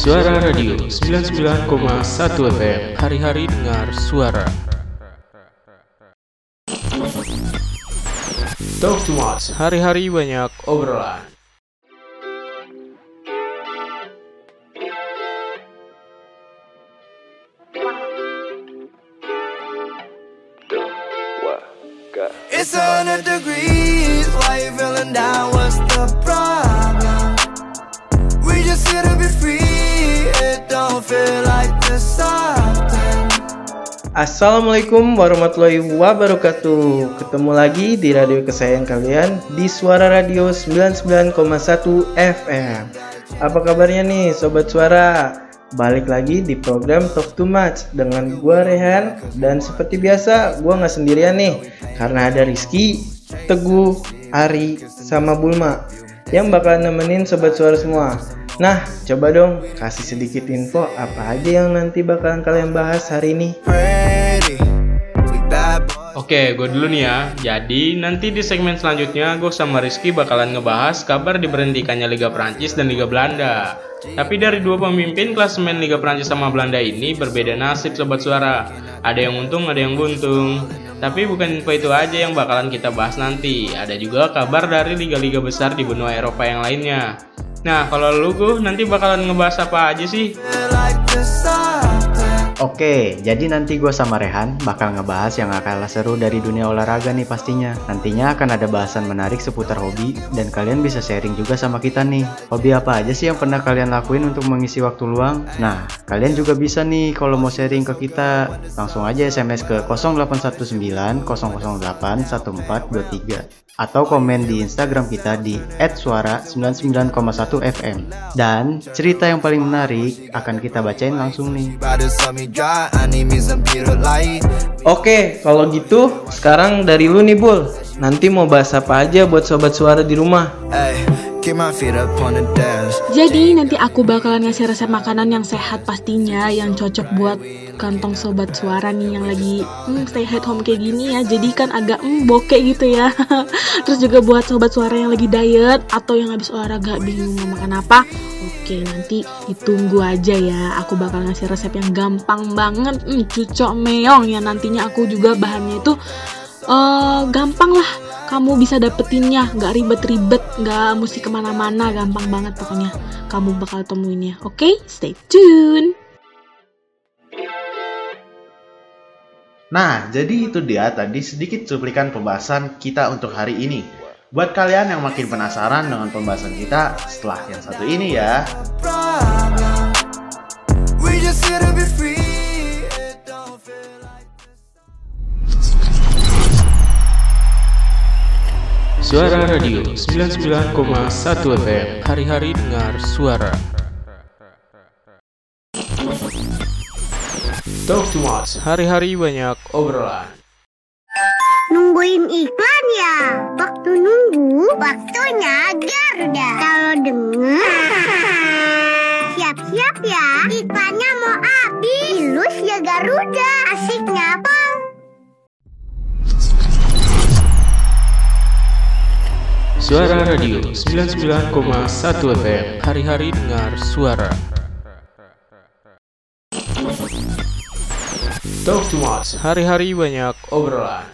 Suara Radio 99,1 FM Hari-hari dengar suara Talk to us Hari-hari banyak obrolan It's a hundred degrees. Why you feeling down? Assalamualaikum warahmatullahi wabarakatuh Ketemu lagi di radio kesayangan kalian Di Suara Radio 99,1 FM Apa kabarnya nih Sobat Suara? Balik lagi di program Talk Too Much Dengan gua Rehan Dan seperti biasa gua nggak sendirian nih Karena ada Rizky, Teguh, Ari, sama Bulma Yang bakal nemenin Sobat Suara semua Nah, coba dong kasih sedikit info apa aja yang nanti bakalan kalian bahas hari ini. Ready. Oke, gue dulu nih ya. Jadi nanti di segmen selanjutnya gue sama Rizky bakalan ngebahas kabar diberhentikannya Liga Prancis dan Liga Belanda. Tapi dari dua pemimpin klasemen Liga Prancis sama Belanda ini berbeda nasib sobat suara. Ada yang untung, ada yang buntung. Tapi bukan info itu aja yang bakalan kita bahas nanti. Ada juga kabar dari liga-liga besar di benua Eropa yang lainnya. Nah, kalau lu gue nanti bakalan ngebahas apa aja sih? Oke, jadi nanti gue sama Rehan bakal ngebahas yang kalah seru dari dunia olahraga nih pastinya. Nantinya akan ada bahasan menarik seputar hobi dan kalian bisa sharing juga sama kita nih. Hobi apa aja sih yang pernah kalian lakuin untuk mengisi waktu luang? Nah, kalian juga bisa nih kalau mau sharing ke kita langsung aja SMS ke 0819 008 1423 atau komen di Instagram kita di @suara99,1 FM. Dan cerita yang paling menarik akan kita bacain langsung nih. Oke, kalau gitu sekarang dari lu nih Bul. Nanti mau bahas apa aja buat sobat suara di rumah? Hey, Jadi nanti aku bakalan ngasih resep makanan yang sehat pastinya yang cocok buat kantong sobat suara nih yang lagi hmm, stay at home kayak gini ya. Jadi kan agak hmm, bokeh gitu ya. Terus juga buat sobat suara yang lagi diet atau yang habis olahraga bingung mau makan apa. Oke, nanti ditunggu aja ya. Aku bakal ngasih resep yang gampang banget. Hmm, cucok meong yang nantinya aku juga bahannya itu eh gampang lah kamu bisa dapetinnya nggak ribet-ribet nggak mesti ke mana-mana gampang banget pokoknya kamu bakal temuinnya oke stay tune Nah, jadi itu dia tadi sedikit cuplikan pembahasan kita untuk hari ini. Buat kalian yang makin penasaran dengan pembahasan kita setelah yang satu ini ya. Problem. We just here to be free. Suara Radio 99,1 FM Hari-hari dengar suara Talk to us Hari-hari banyak obrolan Nungguin iklan ya? Waktu nunggu, waktunya Garuda. Kalau denger, siap-siap ya. Iklannya mau habis. Ilus ya Garuda. Asiknya apa? Suara Radio 99,1 FM Hari-hari dengar suara Talk to us Hari-hari banyak obrolan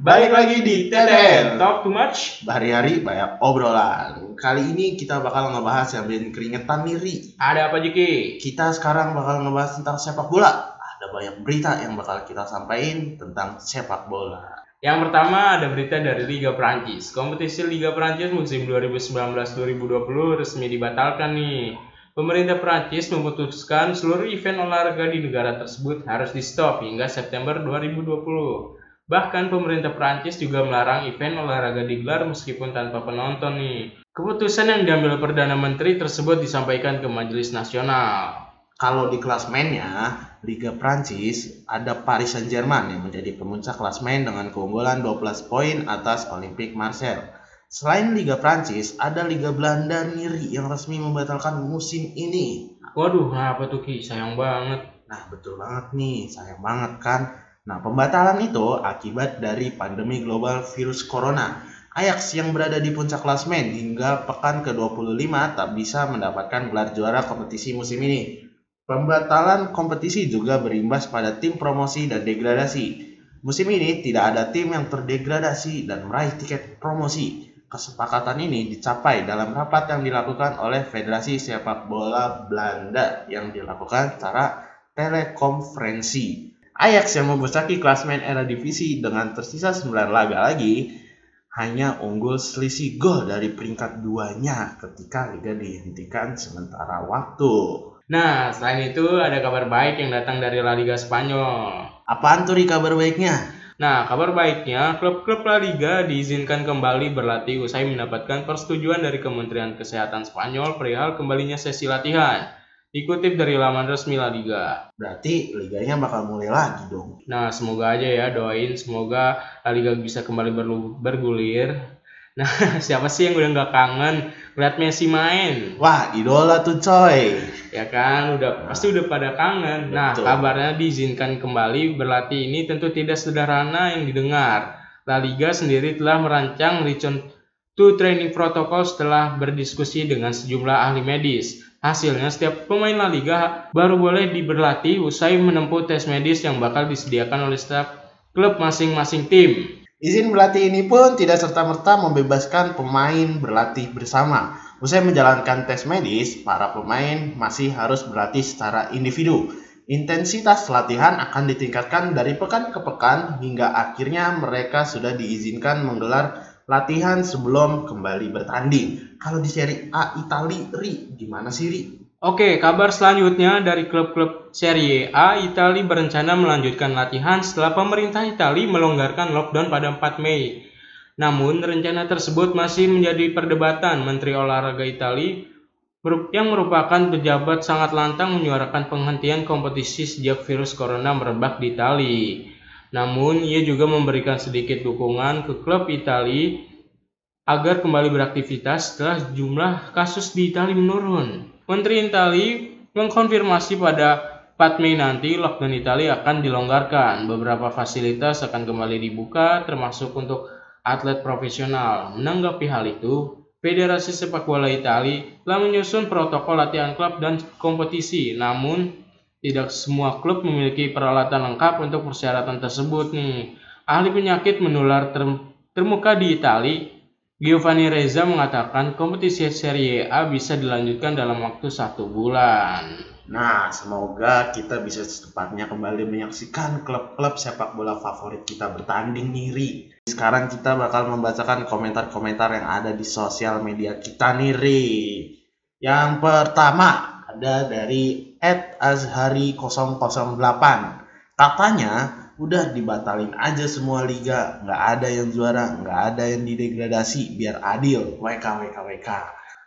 Balik lagi di TDN. Talk too much Hari-hari banyak obrolan. Kali ini kita bakal ngebahas yang bikin keringetan nih, Ada apa Jiki? Kita sekarang bakal ngebahas tentang sepak bola. Ada banyak berita yang bakal kita sampaikan tentang sepak bola. Yang pertama ada berita dari Liga Prancis. Kompetisi Liga Prancis musim 2019-2020 resmi dibatalkan nih. Pemerintah Prancis memutuskan seluruh event olahraga di negara tersebut harus di stop hingga September 2020. Bahkan pemerintah Prancis juga melarang event olahraga digelar meskipun tanpa penonton nih. Keputusan yang diambil Perdana Menteri tersebut disampaikan ke Majelis Nasional. Kalau di klasmennya, Liga Prancis ada Paris Saint-Germain yang menjadi pemuncak klasmen dengan keunggulan 12 poin atas Olympique Marseille. Selain Liga Prancis, ada Liga Belanda Niri yang resmi membatalkan musim ini. Waduh, apa tuh Ki? Sayang banget. Nah, betul banget nih, sayang banget kan. Nah, pembatalan itu akibat dari pandemi global virus corona Ajax yang berada di puncak klasmen hingga pekan ke-25 tak bisa mendapatkan gelar juara kompetisi musim ini. Pembatalan kompetisi juga berimbas pada tim promosi dan degradasi. Musim ini tidak ada tim yang terdegradasi dan meraih tiket promosi. Kesepakatan ini dicapai dalam rapat yang dilakukan oleh Federasi Sepak Bola Belanda yang dilakukan secara telekonferensi. Ajax yang membesaki klasmen era divisi dengan tersisa 9 laga lagi hanya unggul selisih gol dari peringkat duanya ketika liga dihentikan sementara waktu. Nah, selain itu ada kabar baik yang datang dari La Liga Spanyol. Apaan tuh Ri kabar baiknya? Nah, kabar baiknya, klub-klub La Liga diizinkan kembali berlatih usai mendapatkan persetujuan dari Kementerian Kesehatan Spanyol perihal kembalinya sesi latihan. Dikutip dari laman resmi La Liga. Berarti liganya bakal mulai lagi dong. Nah, semoga aja ya doain semoga La Liga bisa kembali bergulir. Nah, siapa sih yang udah nggak kangen lihat Messi main? Wah, idola tuh coy. Ya kan, udah pasti udah pada kangen. Nah, Betul. kabarnya diizinkan kembali berlatih ini tentu tidak sederhana yang didengar. La Liga sendiri telah merancang return to training protocol setelah berdiskusi dengan sejumlah ahli medis. Hasilnya, setiap pemain La Liga baru boleh diberlatih usai menempuh tes medis yang bakal disediakan oleh staf klub masing-masing tim. Izin berlatih ini pun tidak serta-merta membebaskan pemain berlatih bersama. Usai menjalankan tes medis, para pemain masih harus berlatih secara individu. Intensitas latihan akan ditingkatkan dari pekan ke pekan hingga akhirnya mereka sudah diizinkan menggelar latihan sebelum kembali bertanding. Kalau di Serie A Itali, Ri, gimana sih Ri? Oke, kabar selanjutnya dari klub-klub Serie A, Italia berencana melanjutkan latihan setelah pemerintah Italia melonggarkan lockdown pada 4 Mei. Namun, rencana tersebut masih menjadi perdebatan Menteri Olahraga Italia yang merupakan pejabat sangat lantang menyuarakan penghentian kompetisi sejak virus corona merebak di Italia. Namun, ia juga memberikan sedikit dukungan ke klub Italia agar kembali beraktivitas setelah jumlah kasus di Italia menurun. Menteri Italia mengkonfirmasi pada 4 Mei nanti lockdown Italia akan dilonggarkan. Beberapa fasilitas akan kembali dibuka termasuk untuk atlet profesional. Menanggapi hal itu, Federasi Sepak Bola Italia telah menyusun protokol latihan klub dan kompetisi. Namun, tidak semua klub memiliki peralatan lengkap untuk persyaratan tersebut nih. Ahli penyakit menular ter- termuka di Italia Giovanni Reza mengatakan kompetisi Serie A bisa dilanjutkan dalam waktu satu bulan. Nah, semoga kita bisa secepatnya kembali menyaksikan klub-klub sepak bola favorit kita bertanding nih, Ri. Sekarang kita bakal membacakan komentar-komentar yang ada di sosial media kita nih, Ri. Yang pertama, ada dari @azhari008. Katanya, udah dibatalin aja semua liga. Nggak ada yang juara, nggak ada yang didegradasi, biar adil. WK, WK, WK.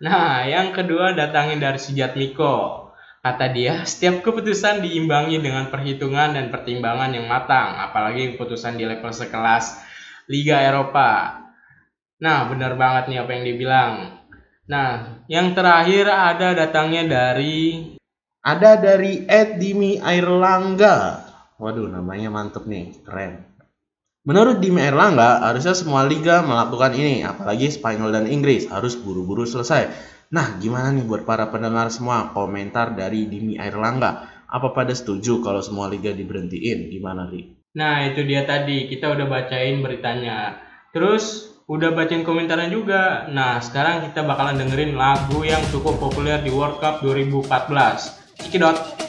Nah, yang kedua datangin dari Sujat Miko. Kata dia, setiap keputusan diimbangi dengan perhitungan dan pertimbangan yang matang, apalagi keputusan di level sekelas Liga Eropa. Nah, benar banget nih apa yang dibilang. Nah, yang terakhir ada datangnya dari Ada dari Ed Dimi Airlangga. Waduh, namanya mantep nih, keren. Menurut Dimi Airlangga, harusnya semua liga melakukan ini, apalagi Spanyol dan Inggris, harus buru-buru selesai. Nah, gimana nih buat para pendengar semua komentar dari Dimi Airlangga? Apa pada setuju kalau semua liga diberhentiin? Gimana, Ri? Nah, itu dia tadi. Kita udah bacain beritanya. Terus, udah bacain komentarnya juga. Nah, sekarang kita bakalan dengerin lagu yang cukup populer di World Cup 2014. Cikidot.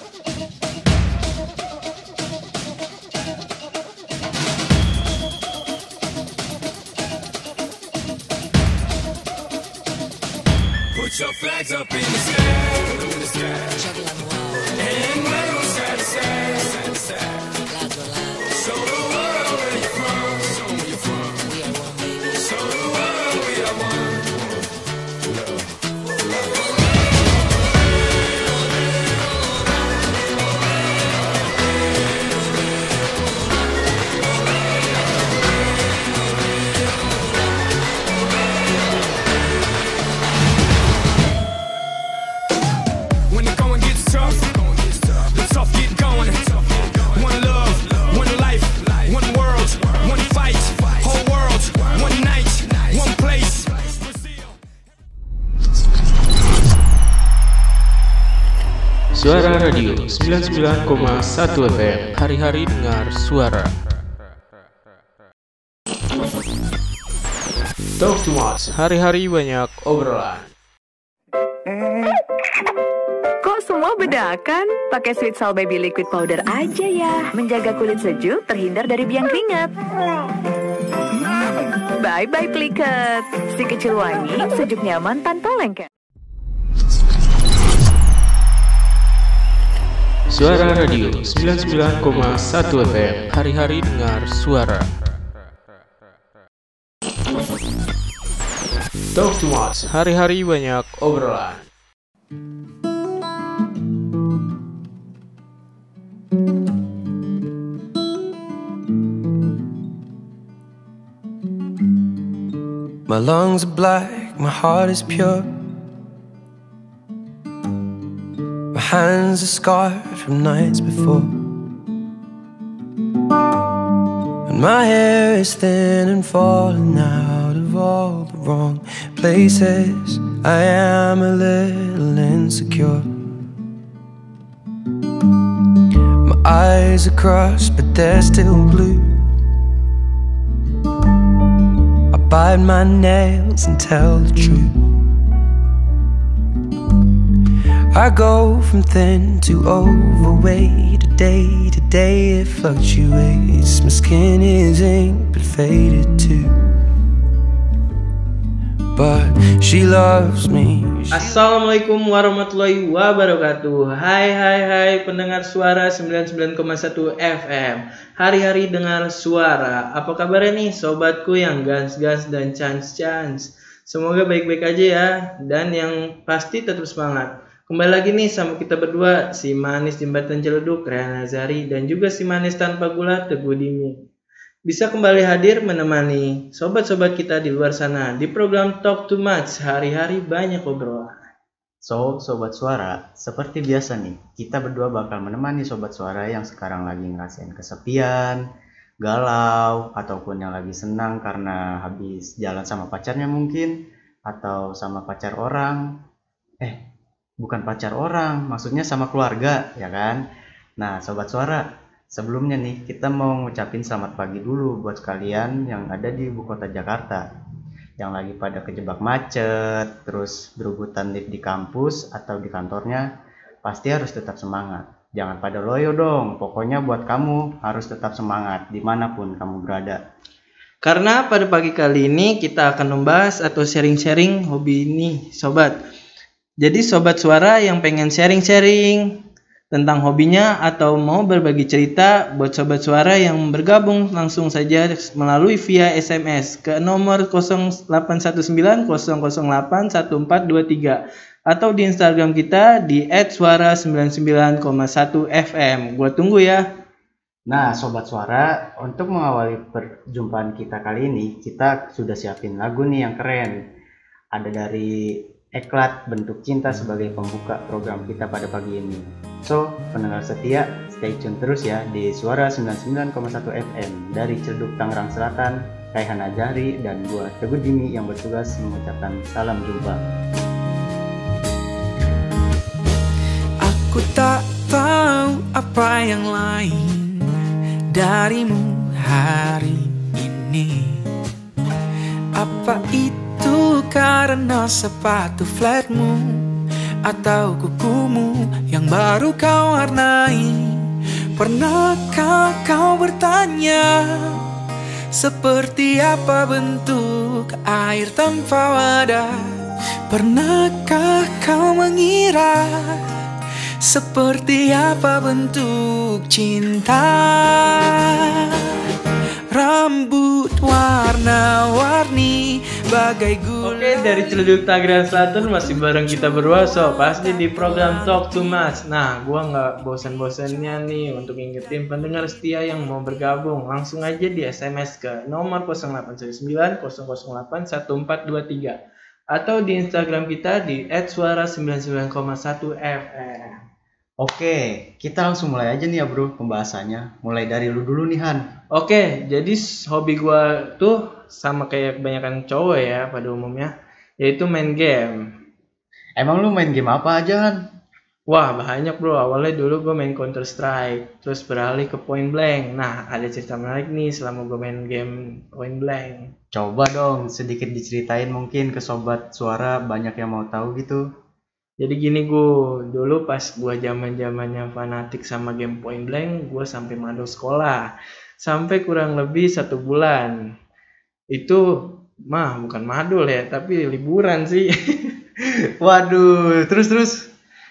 Flags up in the sky. Radio 99,1 FM Hari-hari dengar suara Talk to us Hari-hari banyak obrolan Kok semua bedakan? Pakai Sweet Soul Baby Liquid Powder aja ya. Menjaga kulit sejuk, terhindar dari biang keringat. Bye-bye pliket. Si kecil wangi, sejuk nyaman tanpa lengket. Suara Radio 99,1 FM Hari-hari dengar suara. Talk to us. Hari-hari banyak obrolan. My lungs are black, my heart is pure. Hands are scarred from nights before. And my hair is thin and falling out of all the wrong places. I am a little insecure. My eyes are crossed, but they're still blue. I bite my nails and tell the truth. I go from thin to overweight, day to day it fluctuates. My skin is ink but faded too. But she loves me. Assalamualaikum warahmatullahi wabarakatuh. Hai hai hai pendengar suara 99,1 FM Hari-hari dengar suara. Apa kabarnya nih sobatku yang gans-gans dan chance-chance Semoga baik-baik aja ya. Dan yang pasti tetap semangat Kembali lagi nih sama kita berdua Si manis jembatan celeduk Rehan Nazari Dan juga si manis tanpa gula Teguh Dimi bisa kembali hadir menemani sobat-sobat kita di luar sana di program Talk Too Much hari-hari banyak obrolan. So, Sobat Suara, seperti biasa nih, kita berdua bakal menemani Sobat Suara yang sekarang lagi ngerasain kesepian, galau, ataupun yang lagi senang karena habis jalan sama pacarnya mungkin, atau sama pacar orang. Eh, bukan pacar orang, maksudnya sama keluarga, ya kan? Nah, Sobat Suara, sebelumnya nih, kita mau ngucapin selamat pagi dulu buat kalian yang ada di ibu kota Jakarta yang lagi pada kejebak macet, terus berebutan lift di kampus atau di kantornya, pasti harus tetap semangat. Jangan pada loyo dong, pokoknya buat kamu harus tetap semangat di mana pun kamu berada. Karena pada pagi kali ini kita akan membahas atau sharing-sharing hobi ini, sobat. Jadi sobat suara yang pengen sharing-sharing tentang hobinya atau mau berbagi cerita buat sobat suara yang bergabung langsung saja melalui via SMS ke nomor 0819008143 atau di Instagram kita di @suara99,1fm. Gua tunggu ya. Nah, Sobat Suara, untuk mengawali perjumpaan kita kali ini, kita sudah siapin lagu nih yang keren. Ada dari Eklat Bentuk Cinta sebagai pembuka program kita pada pagi ini. So, pendengar setia, stay tune terus ya di Suara 99,1 FM dari Ciledug Tangerang Selatan, Kaihan Ajari, dan gua Teguh Dimi yang bertugas mengucapkan salam jumpa. Aku tak tahu apa yang lain darimu hari ini Apa itu karena sepatu flatmu Atau kukumu yang baru kau warnai. Pernahkah kau bertanya Seperti apa bentuk air tanpa wadah? Pernahkah kau mengira seperti apa bentuk cinta? Rambut warna-warni bagai gula Oke, dari Ciledug Tangerang Selatan masih bareng kita berdua, so pasti di program Talk Too Much. Nah, gua nggak bosan-bosannya nih untuk ngingetin pendengar setia yang mau bergabung. Langsung aja di SMS ke nomor 0819 008 1423 atau di Instagram kita di @suara99,1 FM. Oke, kita langsung mulai aja nih ya bro pembahasannya. Mulai dari lu dulu nih Han. Oke, jadi hobi gua tuh sama kayak kebanyakan cowok ya pada umumnya, yaitu main game. Emang lu main game apa aja Han? Wah banyak bro, awalnya dulu gue main Counter Strike, terus beralih ke Point Blank. Nah ada cerita menarik nih selama gue main game Point Blank. Coba dong sedikit diceritain mungkin ke sobat suara banyak yang mau tahu gitu. Jadi gini gue, dulu pas gue zaman zamannya fanatik sama game Point Blank, gue sampai madol sekolah, sampai kurang lebih satu bulan. Itu mah bukan madul ya, tapi liburan sih. Waduh, terus terus.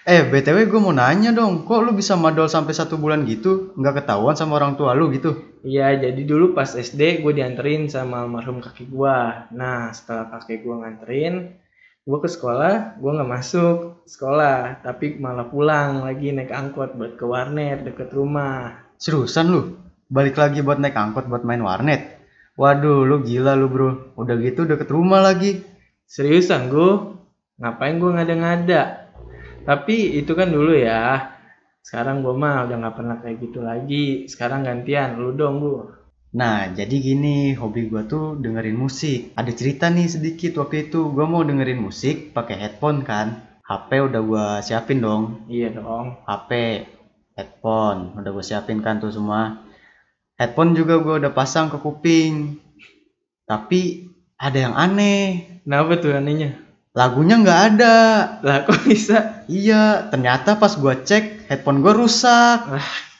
Eh, BTW gue mau nanya dong, kok lu bisa madol sampai satu bulan gitu? Nggak ketahuan sama orang tua lu gitu? Iya, jadi dulu pas SD gue dianterin sama almarhum kakek gue. Nah, setelah kakek gue nganterin, gue ke sekolah, gue nggak masuk sekolah, tapi malah pulang lagi naik angkot buat ke warnet deket rumah. Seriusan lu? Balik lagi buat naik angkot buat main warnet? Waduh, lu gila lu bro. Udah gitu deket rumah lagi. Seriusan gue? Ngapain gue ngada-ngada? Tapi itu kan dulu ya. Sekarang gue mah udah nggak pernah kayak gitu lagi. Sekarang gantian, lu dong gue. Nah, jadi gini, hobi gua tuh dengerin musik. Ada cerita nih sedikit waktu itu, gua mau dengerin musik pakai headphone kan. HP udah gua siapin dong. Iya dong. HP, headphone, udah gue siapin kan tuh semua. Headphone juga gue udah pasang ke kuping. Tapi ada yang aneh, Kenapa tuh anehnya? lagunya nggak ada. Lah kok bisa? Iya, ternyata pas gua cek headphone gua rusak.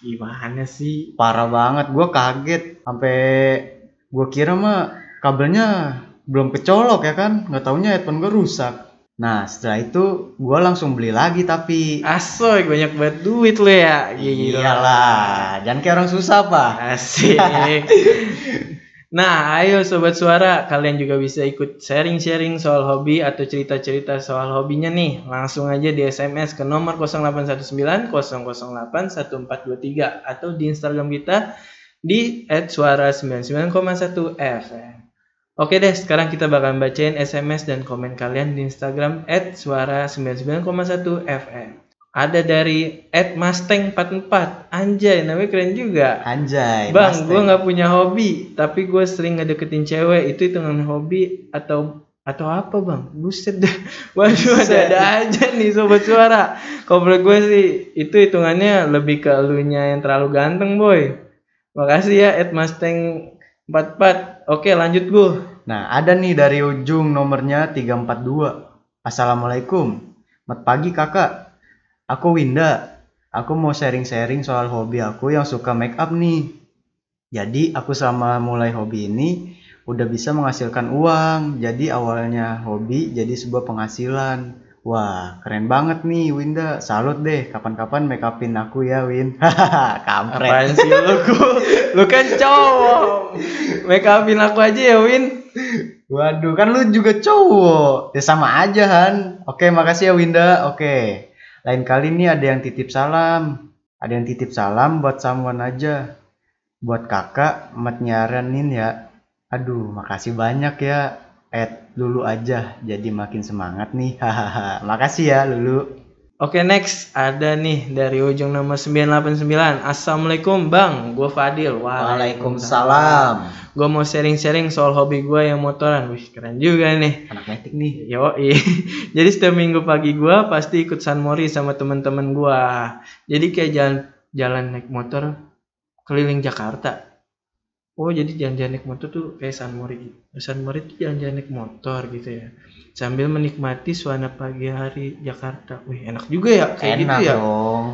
Gimana sih? Parah banget, gua kaget. Sampai gua kira mah kabelnya belum kecolok ya kan, nggak taunya headphone gua rusak. Nah, setelah itu gua langsung beli lagi tapi Asoy banyak banget duit lo ya. Gila. iyalah, jangan kayak orang susah pak. Asik. Nah, ayo sobat suara, kalian juga bisa ikut sharing-sharing soal hobi atau cerita-cerita soal hobinya nih. Langsung aja di SMS ke nomor 0819 008 1423 atau di Instagram kita di @suara99,1 FM. Oke deh, sekarang kita bakal bacain SMS dan komen kalian di Instagram @suara99,1 FM. Ada dari @mustang44. Anjay, namanya keren juga. Anjay, Bang, gue nggak punya hobi, tapi gue sering ngedeketin cewek. Itu hitungan hobi atau atau apa bang? Buset dah. Waduh, ada-ada aja nih sobat suara. Kalau menurut gue sih, itu hitungannya lebih ke elunya yang terlalu ganteng boy. Makasih ya, Ed Mustang 44. Oke, lanjut gue. Nah, ada nih dari ujung nomornya 342. Assalamualaikum. Selamat pagi kakak. Aku Winda. Aku mau sharing-sharing soal hobi aku yang suka make up nih. Jadi aku selama mulai hobi ini udah bisa menghasilkan uang. Jadi awalnya hobi jadi sebuah penghasilan. Wah, keren banget nih Winda. Salut deh. Kapan-kapan make upin aku ya, Win. Kampret. Apaan sih lu? Lu kan cowok. Make upin aku aja ya, Win. Waduh, kan lu juga cowok. Ya sama aja, Han. Oke, makasih ya Winda. Oke. Lain kali nih ada yang titip salam. Ada yang titip salam buat someone aja. Buat kakak, mat nyaranin ya. Aduh, makasih banyak ya. Ed dulu aja, jadi makin semangat nih. Hahaha. Makasih ya, Lulu. Oke next ada nih dari ujung nomor 989 Assalamualaikum bang gue Fadil Waalaikumsalam. Gue mau sharing-sharing soal hobi gue yang motoran Wih keren juga nih Anak metik nih. Yo Jadi setiap minggu pagi gue pasti ikut San Mori sama teman-teman gue Jadi kayak jalan jalan naik motor keliling Jakarta Oh jadi jalan-jalan naik motor tuh kayak San Mori San Mori tuh jalan-jalan naik motor gitu ya Sambil menikmati suasana pagi hari Jakarta Wih enak juga ya kayak Enak gitu ya dong.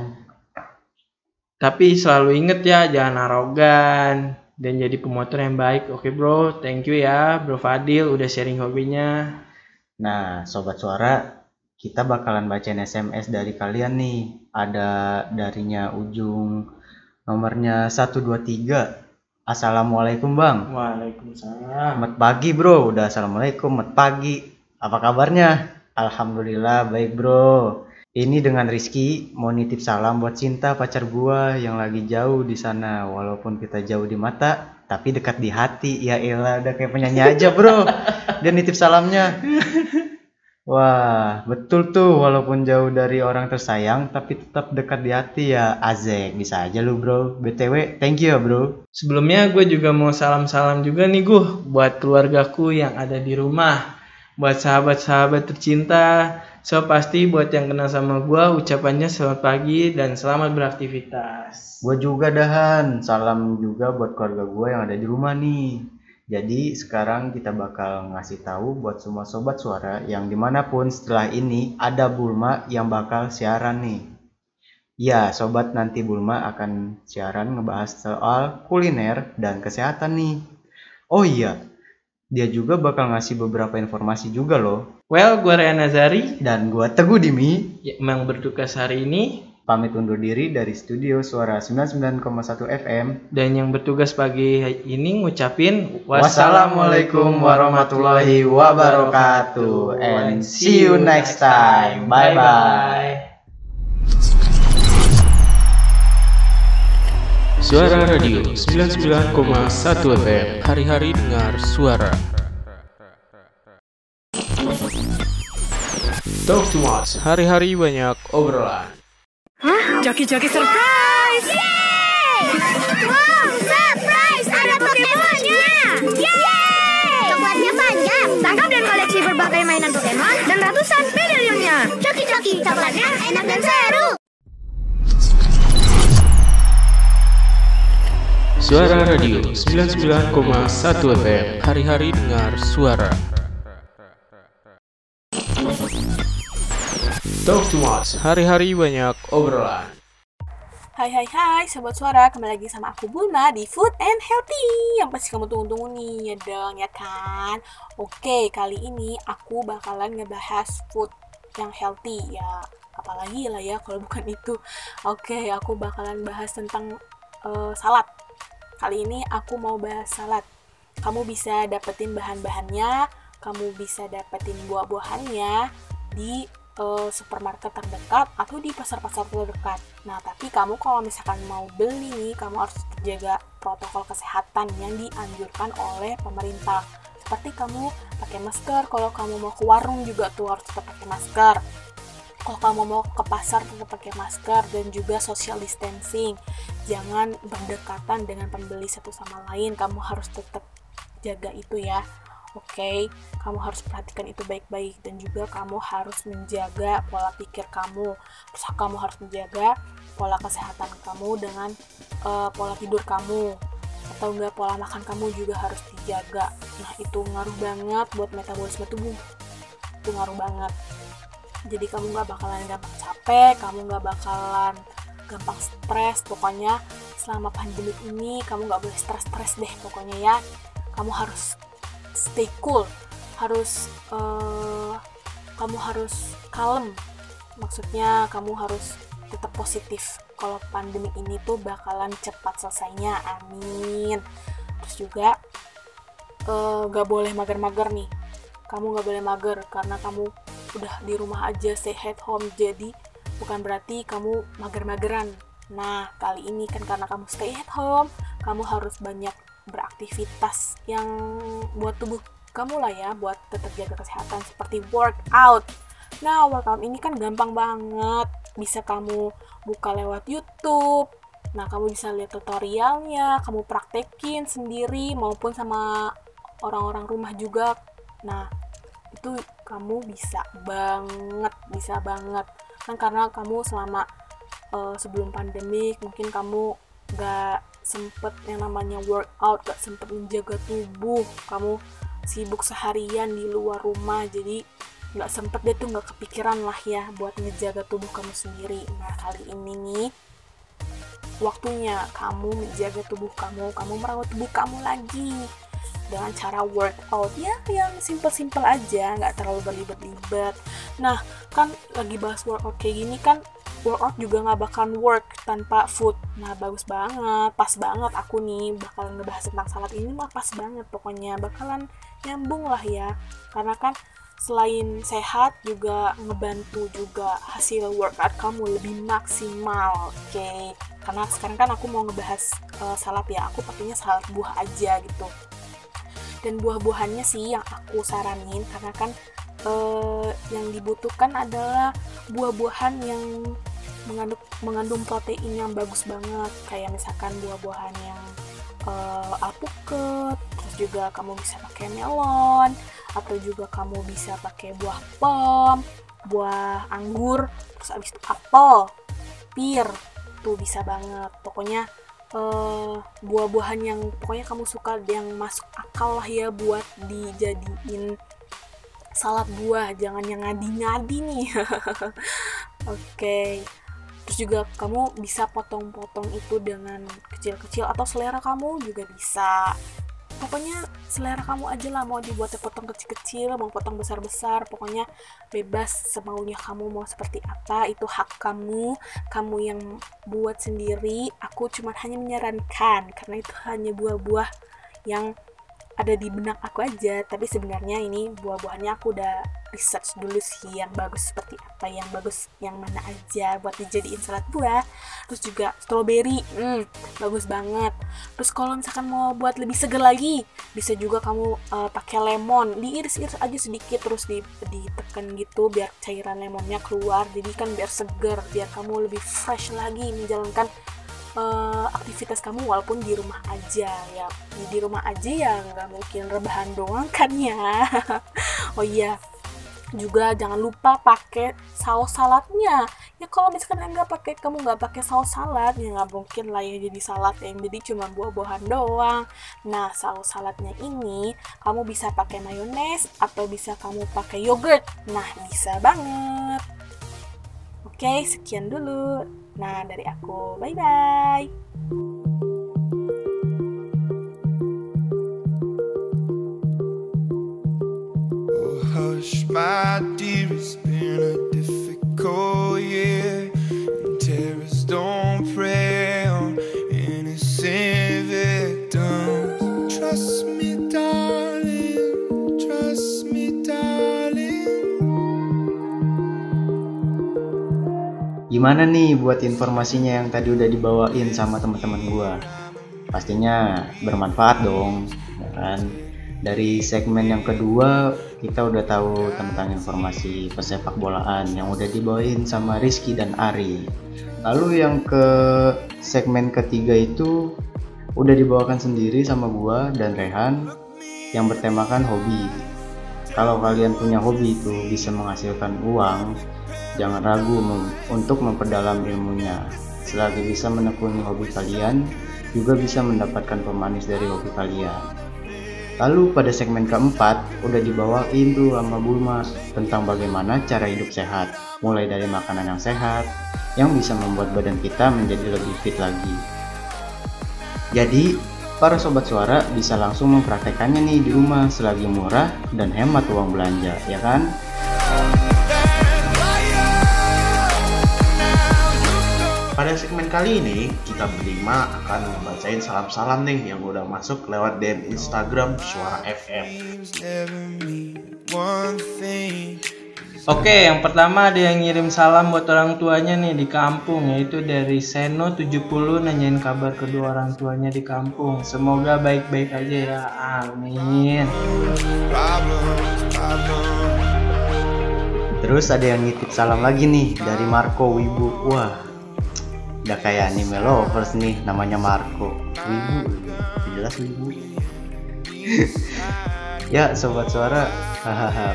Tapi selalu inget ya, jangan arogan dan jadi pemotor yang baik. Oke bro, thank you ya bro Fadil udah sharing hobinya. Nah, sobat suara, kita bakalan bacain SMS dari kalian nih. Ada darinya ujung nomornya 123. Assalamualaikum Bang. Waalaikumsalam. Selamat pagi bro. Udah assalamualaikum. Selamat pagi. Apa kabarnya? Alhamdulillah baik bro. Ini dengan Rizky mau nitip salam buat Cinta pacar gua yang lagi jauh di sana. Walaupun kita jauh di mata, tapi dekat di hati. Ya elah, udah kayak penyanyi aja bro. Dia nitip salamnya. Wah, betul tuh. Walaupun jauh dari orang tersayang, tapi tetap dekat di hati ya. Azek, bisa aja lu bro. BTW, thank you ya bro. Sebelumnya gue juga mau salam-salam juga nih gue buat keluargaku yang ada di rumah. Buat sahabat-sahabat tercinta, So pasti buat yang kenal sama gua ucapannya selamat pagi dan selamat beraktivitas. Gue juga dahan. Salam juga buat keluarga gue yang ada di rumah nih. Jadi sekarang kita bakal ngasih tahu buat semua sobat suara yang di mana pun setelah ini ada Bulma yang bakal siaran nih. Ya, sobat nanti Bulma akan siaran ngebahas soal kuliner dan kesehatan nih. Oh iya, dia juga bakal ngasih beberapa informasi juga loh. Well, gua Ryan Nazari Dan gua Teguh Dimi yang bertugas hari ini pamit undur diri dari studio suara 99,1 FM. dan yang bertugas pagi ini ngucapin Wassalamualaikum warahmatullahi wabarakatuh and see you next time. Bye bye. Suara Radio 99,1 FM Hari-hari dengar suara Talk to us Hari-hari banyak obrolan Joki-joki surprise! Wow, surprise! Ada Pokemonnya! Yeay! Coklatnya panjang. Tangkap dan koleksi berbagai mainan Pokemon dan ratusan medalionnya. Coki-coki, coklatnya enak dan seru. Suara Radio 99,1 FM Hari-hari dengar suara Talk to us Hari-hari banyak obrolan. Hai hai hai Sobat Suara, kembali lagi sama aku Bulma di Food and Healthy. Yang pasti kamu tunggu-tunggu nih, ya dong, ya kan? Oke, kali ini aku bakalan ngebahas food yang healthy Ya, apalagi lah ya kalau bukan itu. Oke, aku bakalan bahas tentang eh, salad. Kali ini aku mau bahas salad. Kamu bisa dapetin bahan-bahannya Kamu bisa dapetin buah-buahannya di eh, supermarket terdekat atau di pasar-pasar terdekat. Nah, tapi kamu kalau misalkan mau beli kamu harus jaga protokol kesehatan yang dianjurkan oleh pemerintah. Seperti kamu pakai masker, kalau kamu mau ke warung juga tuh harus tetap pakai masker. Kalau kamu mau ke pasar tetap pakai masker dan juga social distancing. Jangan berdekatan dengan pembeli satu sama lain. Kamu harus tetap jaga itu ya. Oke, kamu harus perhatikan itu baik-baik dan juga kamu harus menjaga pola pikir kamu. Terus kamu harus menjaga pola kesehatan kamu dengan eh, pola tidur kamu atau enggak pola makan kamu juga harus dijaga. Nah, itu ngaruh banget buat metabolisme tubuh. Itu ngaruh banget. Jadi kamu nggak bakalan gampang capek, kamu nggak bakalan gampang stres. Pokoknya selama pandemi ini kamu nggak boleh stres-stres deh pokoknya ya. Kamu harus stay cool. Harus eh, kamu harus kalem. Maksudnya kamu harus tetap positif kalau pandemi ini tuh bakalan cepat selesainya. Amin. Terus juga eh, gak boleh mager-mager nih. Kamu gak boleh mager karena kamu udah di rumah aja stay at home. Jadi bukan berarti kamu mager-mageran. Nah kali ini kan karena kamu stay at home kamu harus banyak beraktivitas yang buat tubuh kamu lah ya buat tetap jaga kesehatan seperti workout. Nah, workout ini kan gampang banget. Bisa kamu buka lewat YouTube. Nah, kamu bisa lihat tutorialnya, kamu praktekin sendiri maupun sama orang-orang rumah juga. Nah, itu kamu bisa banget, bisa banget. Kan karena kamu selama eh, sebelum pandemik mungkin kamu gak sempet yang namanya workout, gak sempet menjaga tubuh, kamu sibuk seharian di luar rumah, jadi nggak sempet deh tuh nggak kepikiran lah ya buat ngejaga tubuh kamu sendiri. Nah kali ini nih waktunya kamu menjaga tubuh kamu, kamu merawat tubuh kamu lagi dengan cara workout ya yang simple-simple aja, nggak terlalu berlibat-libat. Nah kan lagi bahas workout kayak gini kan workout juga nggak bakalan work tanpa food. Nah, bagus banget, pas banget aku nih bakalan ngebahas tentang salad ini mah pas banget pokoknya bakalan nyambung lah ya. Karena kan selain sehat juga ngebantu juga hasil workout kamu lebih maksimal, oke? Karena sekarang kan aku mau ngebahas eh, salad ya, aku pakainya salad buah aja gitu. Dan buah-buahannya sih yang aku saranin karena kan eh, yang dibutuhkan adalah buah-buahan yang mengandung mengandung protein yang bagus banget. Kayak misalkan buah-buahan yang eh, alpukat terus juga kamu bisa pakai melon atau juga kamu bisa pakai buah pom buah anggur terus abis itu apel pir tuh bisa banget. Pokoknya eh buah-buahan yang pokoknya kamu suka yang masuk akal lah ya buat dijadiin salad buah. Jangan yang ngadi-ngadi nih. Oke terus juga kamu bisa potong-potong itu dengan kecil-kecil atau selera kamu juga bisa. Pokoknya selera kamu aja lah mau dibuatnya potong kecil-kecil mau potong besar-besar pokoknya bebas semaunya kamu mau seperti apa itu hak kamu. Kamu yang buat sendiri aku cuma hanya menyarankan karena itu hanya buah-buah yang ada di benak aku aja tapi sebenarnya ini buah-buahannya aku udah research dulu sih yang bagus seperti apa yang bagus yang mana aja buat dijadiin salad buah. Terus juga strawberry hmm, bagus banget. Terus kalau misalkan mau buat lebih seger lagi bisa juga kamu eh, pakai lemon. Diiris-iris aja sedikit terus di, ditekan gitu biar cairan lemonnya keluar. Jadi kan biar seger biar kamu lebih fresh lagi menjalankan eh, aktivitas kamu walaupun di rumah aja ya. Di, rumah aja ya nggak mungkin rebahan doang kan ya. Oh iya juga jangan lupa pakai saus saladnya. Ya kalau misalkan nggak pakai kamu nggak pakai saus salad ya nggak mungkin lah ya jadi salad yang jadi cuma buah-buahan doang. Nah saus saladnya ini kamu bisa pakai mayones atau bisa kamu pakai yogurt. Nah bisa banget. Oke sekian dulu nah dari aku bye bye hush, my dear, it's been a difficult year. And terrorists don't prey on innocent victims. Trust me, Gimana nih buat informasinya yang tadi udah dibawain sama teman-teman gua? Pastinya bermanfaat dong, ya kan? Dari segmen yang kedua kita udah tahu tentang informasi pesepak bolaan yang udah dibawain sama Rizky dan Ari. Lalu yang ke segmen ketiga itu udah dibawakan sendiri sama gua dan Rehan yang bertemakan hobi. Kalau kalian punya hobi itu bisa menghasilkan uang, jangan ragu mem- untuk memperdalam ilmunya. Selagi bisa menekuni hobi kalian, juga bisa mendapatkan pemanis dari hobi kalian. Lalu pada segmen keempat udah dibawain tuh sama Bulma tentang bagaimana cara hidup sehat, mulai dari makanan yang sehat, yang bisa membuat badan kita menjadi lebih fit lagi. Jadi, para sobat suara bisa langsung mempraktekannya nih di rumah selagi murah dan hemat uang belanja, ya kan? Pada segmen kali ini, kita berlima akan membacain salam-salam nih yang udah masuk lewat DM Instagram Suara FM. Oke, yang pertama ada yang ngirim salam buat orang tuanya nih di kampung yaitu dari Seno 70 nanyain kabar kedua orang tuanya di kampung. Semoga baik-baik aja ya. Amin. Terus ada yang nitip salam lagi nih dari Marco Wibu. Wah, udah kayak anime lovers nih, namanya Marco Wibu. Jelas Wibu. ya, sobat suara,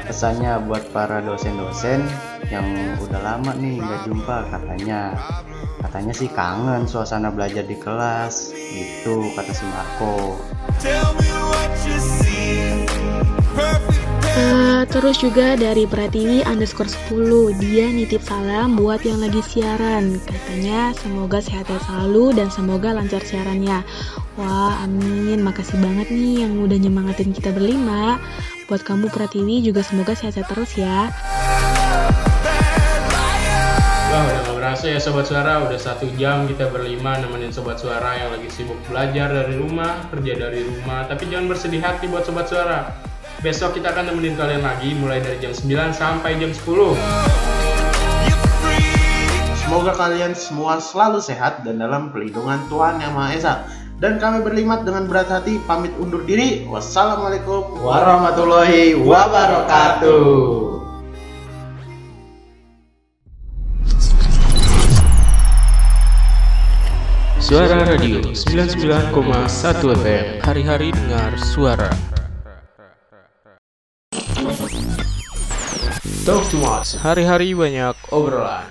pesannya buat para dosen-dosen yang udah lama nih nggak jumpa katanya. Katanya sih kangen suasana belajar di kelas, gitu kata si Marco. Tell me what you see. Perfect Eh, terus juga dari Pratiwi underscore 10 Dia nitip salam buat yang lagi siaran. Katanya semoga sehat-sehat selalu dan semoga lancar siarannya. Wah amin. Makasih banget nih yang udah nyemangatin kita berlima. Buat kamu Pratiwi juga semoga sehat-sehat terus ya. Wah udah gak berasa ya Sobat Suara, udah satu jam kita berlima nemenin Sobat Suara yang lagi sibuk belajar dari rumah, kerja dari rumah. Tapi jangan bersedih hati buat Sobat Suara Besok kita akan nemenin kalian lagi mulai dari jam 9 sampai jam 10 Semoga kalian semua selalu sehat dan dalam pelindungan Tuhan Yang Maha Esa. Dan kami berlimat dengan berat hati pamit undur diri. Wassalamualaikum Warahmatullahi wabarakatuh. Suara Radio 99,1 FM Hari-hari dengar suara Talk much. Hari-hari banyak obrolan.